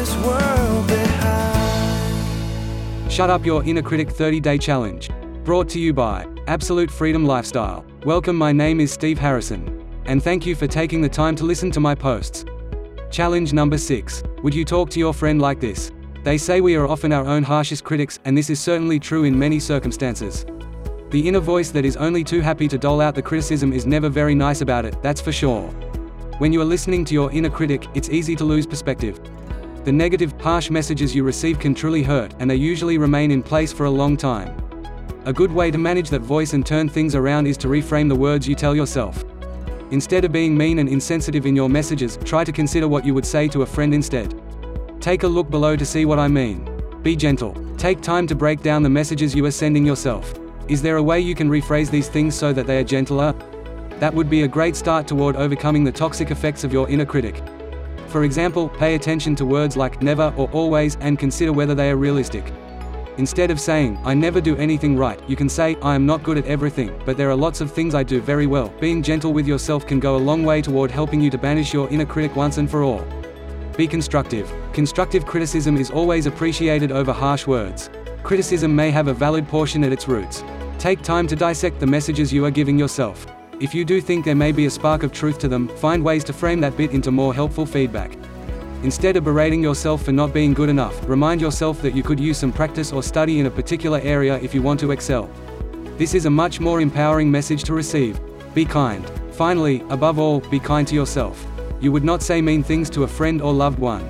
this world behind. Shut Up Your Inner Critic 30 Day Challenge. Brought to you by Absolute Freedom Lifestyle. Welcome, my name is Steve Harrison. And thank you for taking the time to listen to my posts. Challenge number 6. Would you talk to your friend like this? They say we are often our own harshest critics, and this is certainly true in many circumstances. The inner voice that is only too happy to dole out the criticism is never very nice about it, that's for sure. When you are listening to your inner critic, it's easy to lose perspective. The negative, harsh messages you receive can truly hurt, and they usually remain in place for a long time. A good way to manage that voice and turn things around is to reframe the words you tell yourself. Instead of being mean and insensitive in your messages, try to consider what you would say to a friend instead. Take a look below to see what I mean. Be gentle. Take time to break down the messages you are sending yourself. Is there a way you can rephrase these things so that they are gentler? That would be a great start toward overcoming the toxic effects of your inner critic. For example, pay attention to words like never or always and consider whether they are realistic. Instead of saying, I never do anything right, you can say, I am not good at everything, but there are lots of things I do very well. Being gentle with yourself can go a long way toward helping you to banish your inner critic once and for all. Be constructive. Constructive criticism is always appreciated over harsh words. Criticism may have a valid portion at its roots. Take time to dissect the messages you are giving yourself. If you do think there may be a spark of truth to them, find ways to frame that bit into more helpful feedback. Instead of berating yourself for not being good enough, remind yourself that you could use some practice or study in a particular area if you want to excel. This is a much more empowering message to receive. Be kind. Finally, above all, be kind to yourself. You would not say mean things to a friend or loved one.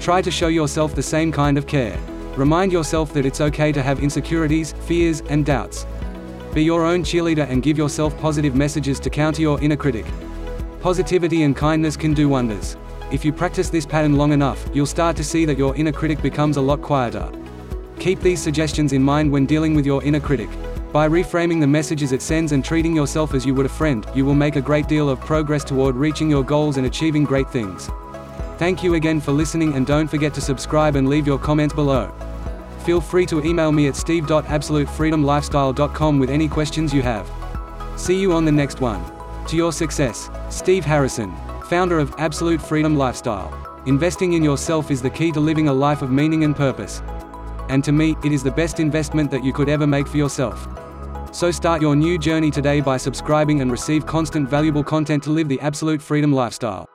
Try to show yourself the same kind of care. Remind yourself that it's okay to have insecurities, fears, and doubts. Be your own cheerleader and give yourself positive messages to counter your inner critic. Positivity and kindness can do wonders. If you practice this pattern long enough, you'll start to see that your inner critic becomes a lot quieter. Keep these suggestions in mind when dealing with your inner critic. By reframing the messages it sends and treating yourself as you would a friend, you will make a great deal of progress toward reaching your goals and achieving great things. Thank you again for listening and don't forget to subscribe and leave your comments below. Feel free to email me at steve.absolutefreedomlifestyle.com with any questions you have. See you on the next one. To your success, Steve Harrison, founder of Absolute Freedom Lifestyle. Investing in yourself is the key to living a life of meaning and purpose. And to me, it is the best investment that you could ever make for yourself. So start your new journey today by subscribing and receive constant valuable content to live the absolute freedom lifestyle.